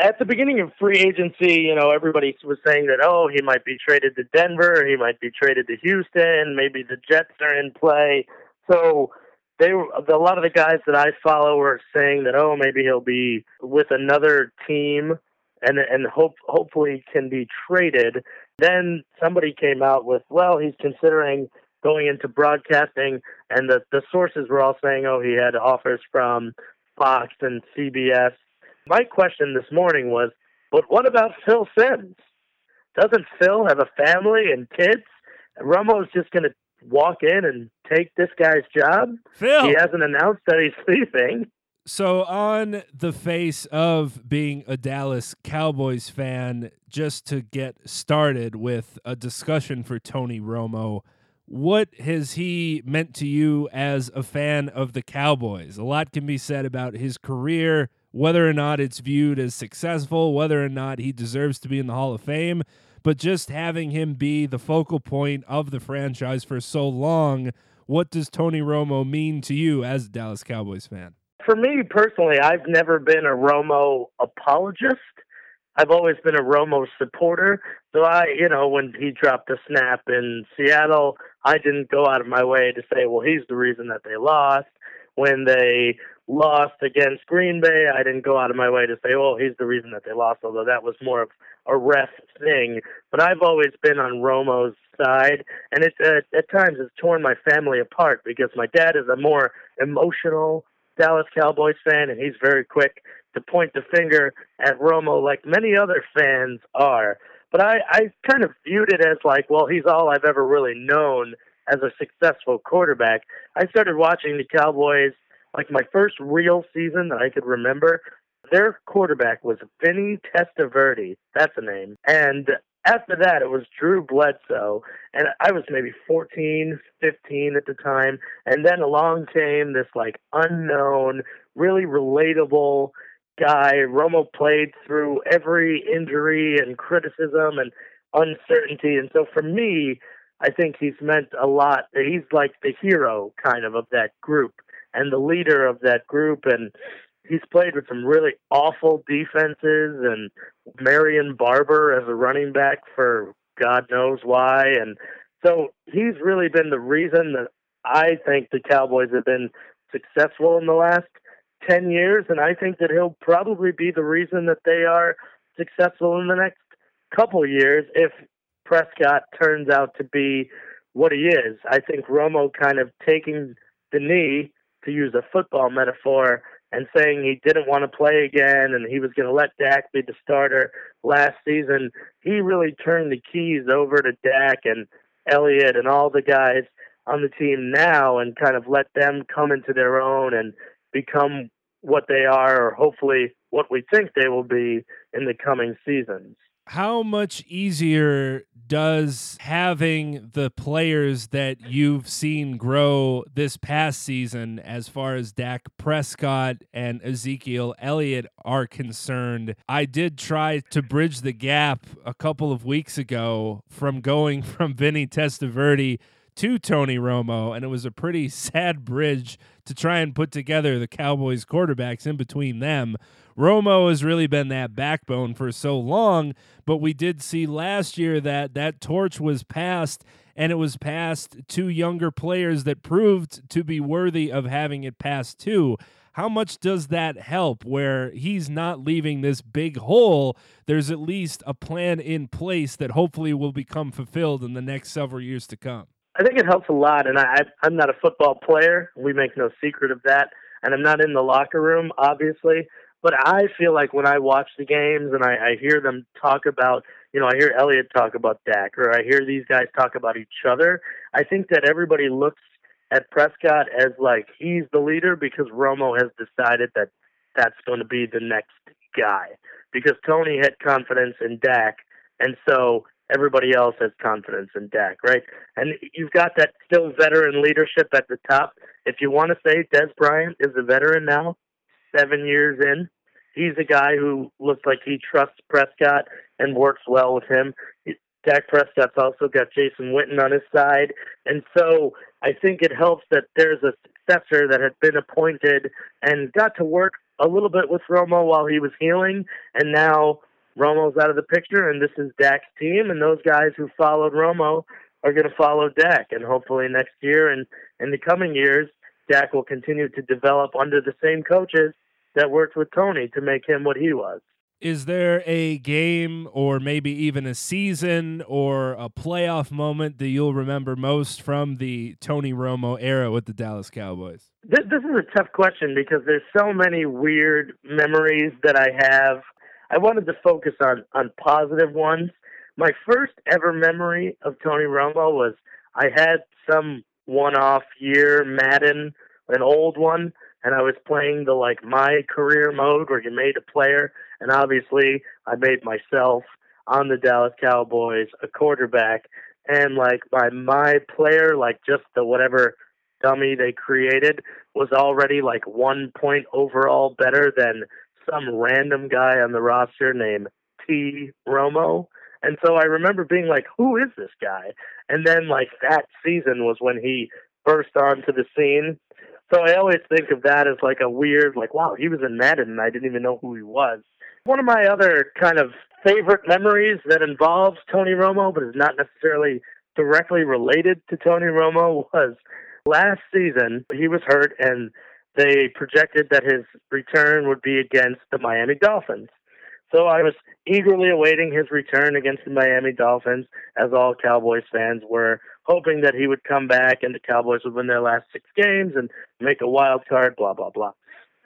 [SPEAKER 6] at the beginning of free agency, you know, everybody was saying that oh, he might be traded to Denver, he might be traded to Houston, maybe the Jets are in play. So they a lot of the guys that I follow were saying that oh, maybe he'll be with another team and and hope hopefully can be traded. Then somebody came out with well, he's considering going into broadcasting, and the the sources were all saying oh, he had offers from Fox and CBS my question this morning was, but what about Phil Simms? Doesn't Phil have a family and kids? Romo's just going to walk in and take this guy's job?
[SPEAKER 3] Phil.
[SPEAKER 6] He hasn't announced that he's leaving.
[SPEAKER 3] So, on the face of being a Dallas Cowboys fan, just to get started with a discussion for Tony Romo, what has he meant to you as a fan of the Cowboys? A lot can be said about his career, whether or not it's viewed as successful, whether or not he deserves to be in the Hall of Fame, but just having him be the focal point of the franchise for so long, what does Tony Romo mean to you as a Dallas Cowboys fan?
[SPEAKER 6] For me personally, I've never been a Romo apologist. I've always been a Romo supporter. So I, you know, when he dropped the snap in Seattle, I didn't go out of my way to say, well, he's the reason that they lost. When they lost against Green Bay, I didn't go out of my way to say, "Oh, he's the reason that they lost," although that was more of a ref thing. But I've always been on Romo's side, and it uh, at times it's torn my family apart because my dad is a more emotional Dallas Cowboys fan, and he's very quick to point the finger at Romo, like many other fans are. But I, I kind of viewed it as like, well, he's all I've ever really known as a successful quarterback. I started watching the Cowboys like my first real season that I could remember, their quarterback was Vinny Testaverde. That's the name. And after that, it was Drew Bledsoe. And I was maybe 14, 15 at the time. And then along came this like unknown, really relatable guy. Romo played through every injury and criticism and uncertainty. And so for me, I think he's meant a lot. He's like the hero kind of of that group and the leader of that group. And he's played with some really awful defenses and Marion Barber as a running back for God knows why. And so he's really been the reason that I think the Cowboys have been successful in the last 10 years. And I think that he'll probably be the reason that they are successful in the next couple years if Prescott turns out to be what he is. I think Romo kind of taking the knee, to use a football metaphor, and saying he didn't want to play again and he was going to let Dak be the starter last season, he really turned the keys over to Dak and Elliott and all the guys on the team now and kind of let them come into their own and become what they are or hopefully what we think they will be in the coming seasons
[SPEAKER 3] how much easier does having the players that you've seen grow this past season, as far as Dak Prescott and Ezekiel Elliott are concerned? I did try to bridge the gap a couple of weeks ago from going from Vinny Testaverde to Tony Romo, and it was a pretty sad bridge to try and put together the Cowboys quarterbacks in between them. Romo has really been that backbone for so long, but we did see last year that that torch was passed and it was passed to younger players that proved to be worthy of having it passed to. How much does that help where he's not leaving this big hole? There's at least a plan in place that hopefully will become fulfilled in the next several years to come.
[SPEAKER 6] I think it helps a lot, and I, I'm not a football player. We make no secret of that, and I'm not in the locker room, obviously. But I feel like when I watch the games and I, I hear them talk about, you know, I hear Elliott talk about Dak or I hear these guys talk about each other, I think that everybody looks at Prescott as like he's the leader because Romo has decided that that's going to be the next guy. Because Tony had confidence in Dak, and so everybody else has confidence in Dak, right? And you've got that still veteran leadership at the top. If you want to say Dez Bryant is a veteran now, seven years in. He's a guy who looks like he trusts Prescott and works well with him. Dak Prescott's also got Jason Witten on his side. And so I think it helps that there's a successor that had been appointed and got to work a little bit with Romo while he was healing. And now Romo's out of the picture, and this is Dak's team. And those guys who followed Romo are going to follow Dak. And hopefully next year and in the coming years, Dak will continue to develop under the same coaches that worked with Tony to make him what he was.
[SPEAKER 3] Is there a game or maybe even a season or a playoff moment that you'll remember most from the Tony Romo era with the Dallas Cowboys?
[SPEAKER 6] This, this is a tough question because there's so many weird memories that I have. I wanted to focus on on positive ones. My first ever memory of Tony Romo was I had some one-off year Madden, an old one, and I was playing the like my career mode where you made a player, and obviously I made myself on the Dallas Cowboys a quarterback, and like my my player, like just the whatever dummy they created, was already like one point overall better than some random guy on the roster named T Romo. And so I remember being like, who is this guy? And then like that season was when he burst onto the scene. So I always think of that as like a weird, like, wow, he was in Madden and I didn't even know who he was. One of my other kind of favorite memories that involves Tony Romo, but is not necessarily directly related to Tony Romo, was last season. He was hurt and they projected that his return would be against the Miami Dolphins. So I was eagerly awaiting his return against the Miami Dolphins, as all Cowboys fans were, hoping that he would come back and the Cowboys would win their last six games and make a wild card, blah, blah, blah.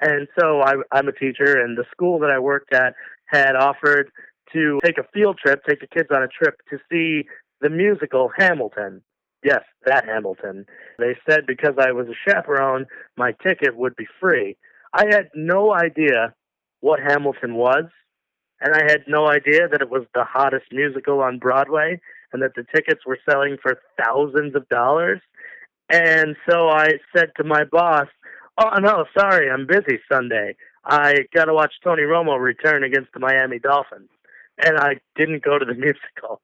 [SPEAKER 6] And so I, I'm a teacher, and the school that I worked at had offered to take a field trip, take the kids on a trip to see the musical Hamilton. Yes, that Hamilton. They said because I was a chaperone, my ticket would be free. I had no idea what Hamilton was and I had no idea that it was the hottest musical on Broadway and that the tickets were selling for thousands of dollars. And so I said to my boss, "Oh no, sorry, I'm busy Sunday. I got to watch Tony Romo return against the Miami Dolphins." And I didn't go to the musical.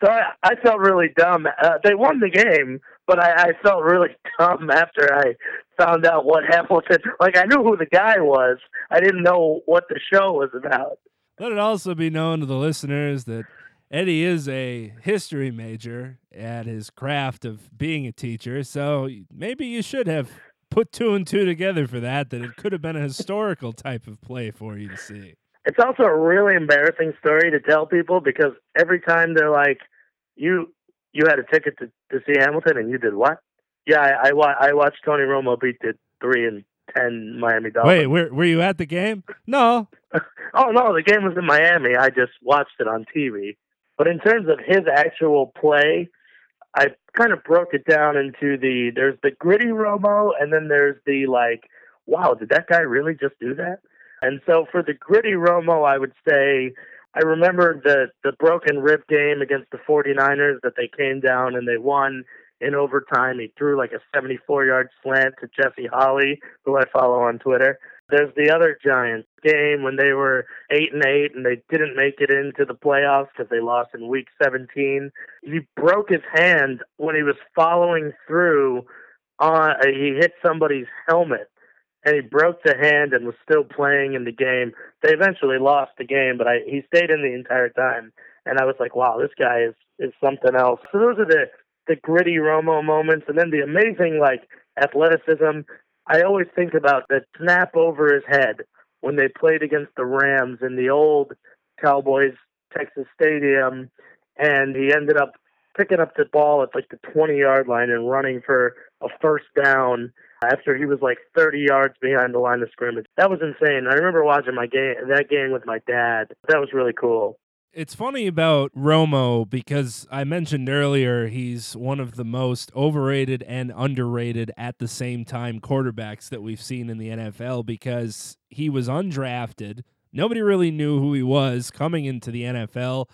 [SPEAKER 6] So I, I felt really dumb. Uh, they won the game, but I, I felt really dumb after I found out what Hamilton. Like I knew who the guy was, I didn't know what the show was about.
[SPEAKER 3] Let it also be known to the listeners that Eddie is a history major at his craft of being a teacher, so maybe you should have put two and two together for that. That it could have been a historical type of play for you to see.
[SPEAKER 6] It's also a really embarrassing story to tell people because every time they're like, "You you had a ticket to, to see Hamilton and you did what?" Yeah, I I, wa- I watched Tony Romo beat the three and ten Miami Dolphins.
[SPEAKER 3] Wait, were were you at the game? No.
[SPEAKER 6] oh no, the game was in Miami. I just watched it on TV. But in terms of his actual play, I kind of broke it down into the there's the gritty Romo and then there's the like, wow, did that guy really just do that? And so for the gritty Romo, I would say I remember the the broken rib game against the 49ers that they came down and they won in overtime. He threw like a 74 yard slant to Jesse Holley, who I follow on Twitter. There's the other Giants game when they were eight and eight and they didn't make it into the playoffs because they lost in week 17. He broke his hand when he was following through. On he hit somebody's helmet and he broke the hand and was still playing in the game. They eventually lost the game, but I he stayed in the entire time. And I was like, wow, this guy is is something else. So those are the the gritty Romo moments, and then the amazing like athleticism. I always think about the snap over his head when they played against the Rams in the old Cowboys Texas Stadium, and he ended up picking up the ball at like the 20 yard line and running for a first down after he was like 30 yards behind the line of scrimmage. That was insane. I remember watching my game that game with my dad. That was really cool.
[SPEAKER 3] It's funny about Romo because I mentioned earlier he's one of the most overrated and underrated at the same time quarterbacks that we've seen in the NFL because he was undrafted. Nobody really knew who he was coming into the NFL.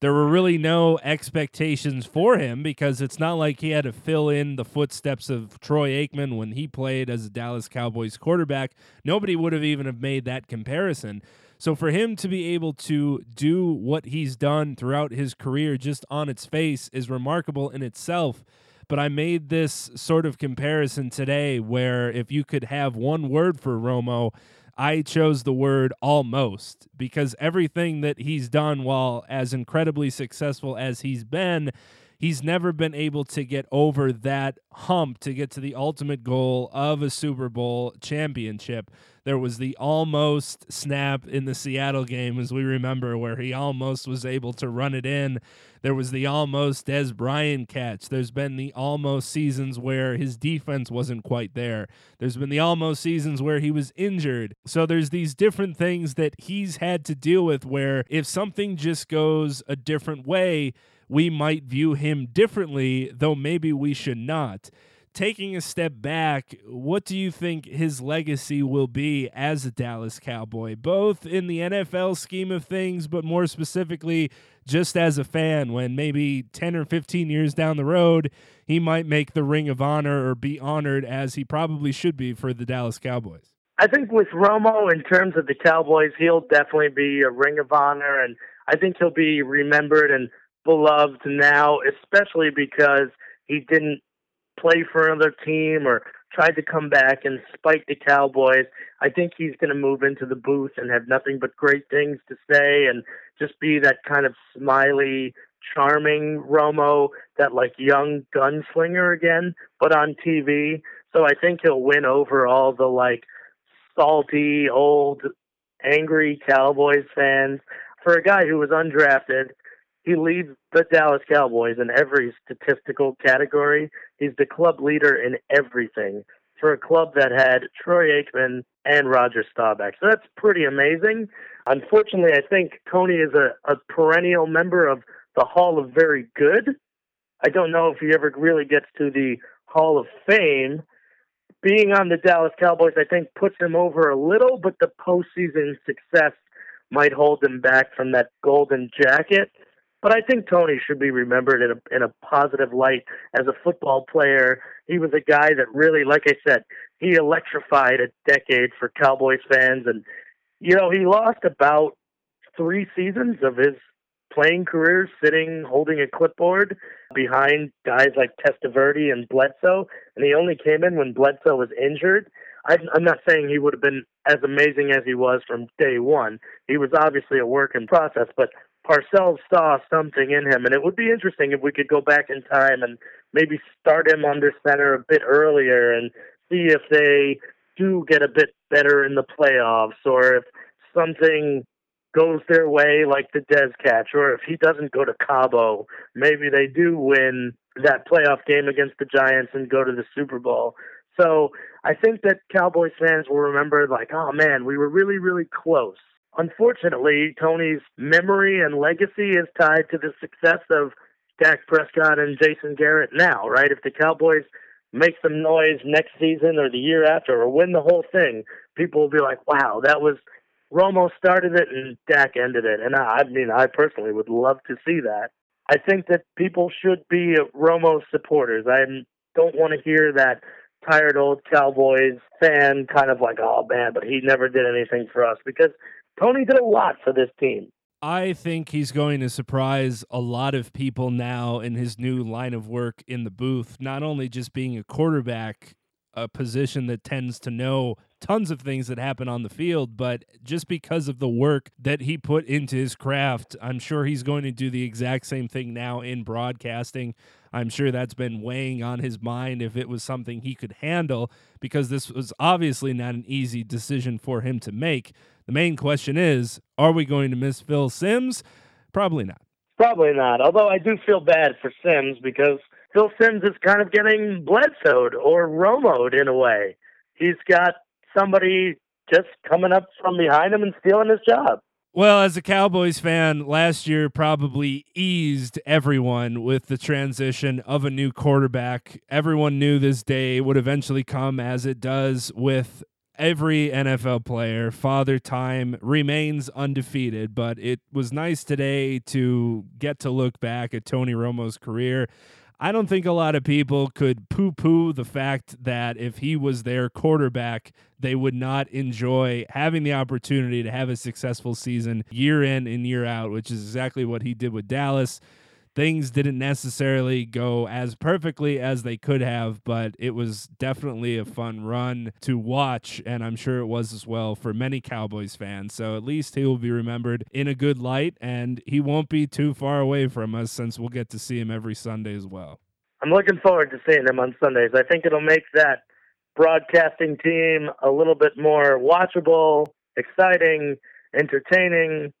[SPEAKER 3] There were really no expectations for him because it's not like he had to fill in the footsteps of Troy Aikman when he played as a Dallas Cowboys quarterback. Nobody would have even have made that comparison. So for him to be able to do what he's done throughout his career just on its face is remarkable in itself. But I made this sort of comparison today where if you could have one word for Romo, I chose the word almost because everything that he's done while as incredibly successful as he's been he's never been able to get over that hump to get to the ultimate goal of a Super Bowl championship. There was the almost snap in the Seattle game, as we remember, where he almost was able to run it in. There was the almost Dez Bryant catch. There's been the almost seasons where his defense wasn't quite there. There's been the almost seasons where he was injured. So there's these different things that he's had to deal with where if something just goes a different way, we might view him differently, though maybe we should not. Taking a step back, what do you think his legacy will be as a Dallas Cowboy, both in the NFL scheme of things, but more specifically, just as a fan, when maybe 10 or 15 years down the road, he might make the Ring of Honor or be honored as he probably should be for the Dallas Cowboys?
[SPEAKER 6] I think with Romo, in terms of the Cowboys, he'll definitely be a Ring of Honor, and I think he'll be remembered and beloved now, especially because he didn't play for another team or tried to come back and spite the Cowboys. I think he's going to move into the booth and have nothing but great things to say and just be that kind of smiley, charming Romo, that like young gunslinger again, but on TV. So I think he'll win over all the like salty, old, angry Cowboys fans. For a guy who was undrafted, he leads the Dallas Cowboys in every statistical category. He's the club leader in everything for a club that had Troy Aikman and Roger Staubach. So that's pretty amazing. Unfortunately, I think Tony is a, a perennial member of the Hall of Very Good. I don't know if he ever really gets to the Hall of Fame. Being on the Dallas Cowboys, I think, puts him over a little, but the postseason success might hold him back from that golden jacket. But I think Tony should be remembered in a in a positive light as a football player. He was a guy that really, like I said, he electrified a decade for Cowboys fans, and you know he lost about three seasons of his playing career sitting holding a clipboard behind guys like Testaverde and Bledsoe, and he only came in when Bledsoe was injured. I'm not saying he would have been as amazing as he was from day one. He was obviously a work in process, but Parcells saw something in him, and it would be interesting if we could go back in time and maybe start him under center a bit earlier and see if they do get a bit better in the playoffs or if something goes their way like the Dez catch or if he doesn't go to Cabo, maybe they do win that playoff game against the Giants and go to the Super Bowl. So I think that Cowboys fans will remember like, oh man, we were really, really close. Unfortunately, Tony's memory and legacy is tied to the success of Dak Prescott and Jason Garrett now, right? If the Cowboys make some noise next season or the year after or win the whole thing, people will be like, wow, that was Romo started it and Dak ended it. And I, I mean, I personally would love to see that. I think that people should be Romo supporters. I don't want to hear that tired old Cowboys fan kind of like, oh man, but he never did anything for us because Tony did a lot for this team.
[SPEAKER 3] I think he's going to surprise a lot of people now in his new line of work in the booth, not only just being a quarterback, a position that tends to know tons of things that happen on the field, but just because of the work that he put into his craft, I'm sure he's going to do the exact same thing now in broadcasting. I'm sure that's been weighing on his mind if it was something he could handle, because this was obviously not an easy decision for him to make. The main question is are we going to miss Phil Simms? Probably not.
[SPEAKER 6] Probably not. Although I do feel bad for Simms because Phil Simms is kind of getting Bledsoed or Romoed in a way. He's got somebody just coming up from behind him and stealing his job.
[SPEAKER 3] Well, as a Cowboys fan, last year probably eased everyone with the transition of a new quarterback. Everyone knew this day would eventually come, as it does with every NFL player. Father Time remains undefeated, but it was nice today to get to look back at Tony Romo's career I don't think a lot of people could poo poo the fact that if he was their quarterback, they would not enjoy having the opportunity to have a successful season year in and year out, which is exactly what he did with Dallas things didn't necessarily go as perfectly as they could have, but it was definitely a fun run to watch, and I'm sure it was as well for many Cowboys fans. So at least he will be remembered in a good light, and he won't be too far away from us since we'll get to see him every Sunday as well.
[SPEAKER 6] I'm looking forward to seeing him on Sundays. I think it'll make that broadcasting team a little bit more watchable, exciting, entertaining.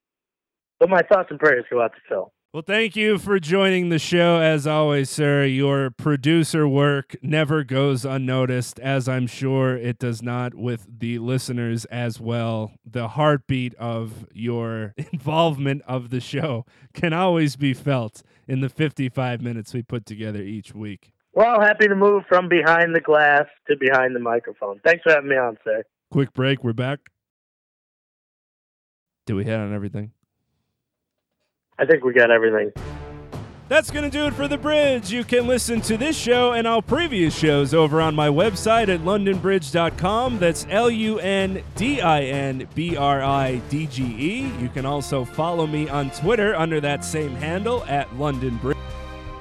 [SPEAKER 6] But my thoughts and prayers go out to Phil.
[SPEAKER 3] Well, thank you for joining the show. As always, sir, your producer work never goes unnoticed, as I'm sure it does not with the listeners as well. The heartbeat of your involvement of the show can always be felt in the 55 minutes we put together each week.
[SPEAKER 6] Well, happy to move from behind the glass to behind the microphone. Thanks for having me on, sir.
[SPEAKER 3] Quick break. We're back. Did we hit on everything?
[SPEAKER 6] I think we got everything.
[SPEAKER 3] That's going to do it for The Bridge. You can listen to this show and all previous shows over on my website at lundinbridge.com. That's L U N D I N B R I D G E. You can also follow me on Twitter under that same handle at Lundin Bridge.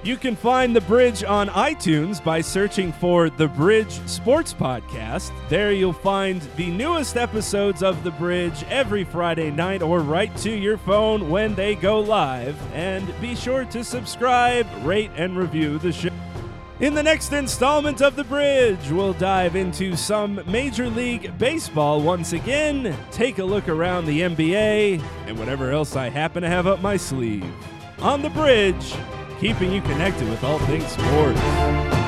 [SPEAKER 3] You can find The Bridge on iTunes by searching for The Bridge Sports Podcast. There you'll find the newest episodes of The Bridge every Friday night or right to your phone when they go live. And be sure to subscribe, rate, and review the show. In the next installment of The Bridge, we'll dive into some Major League Baseball once again, take a look around the NBA, and whatever else I happen to have up my sleeve. On The Bridge, keeping you connected with all things sports.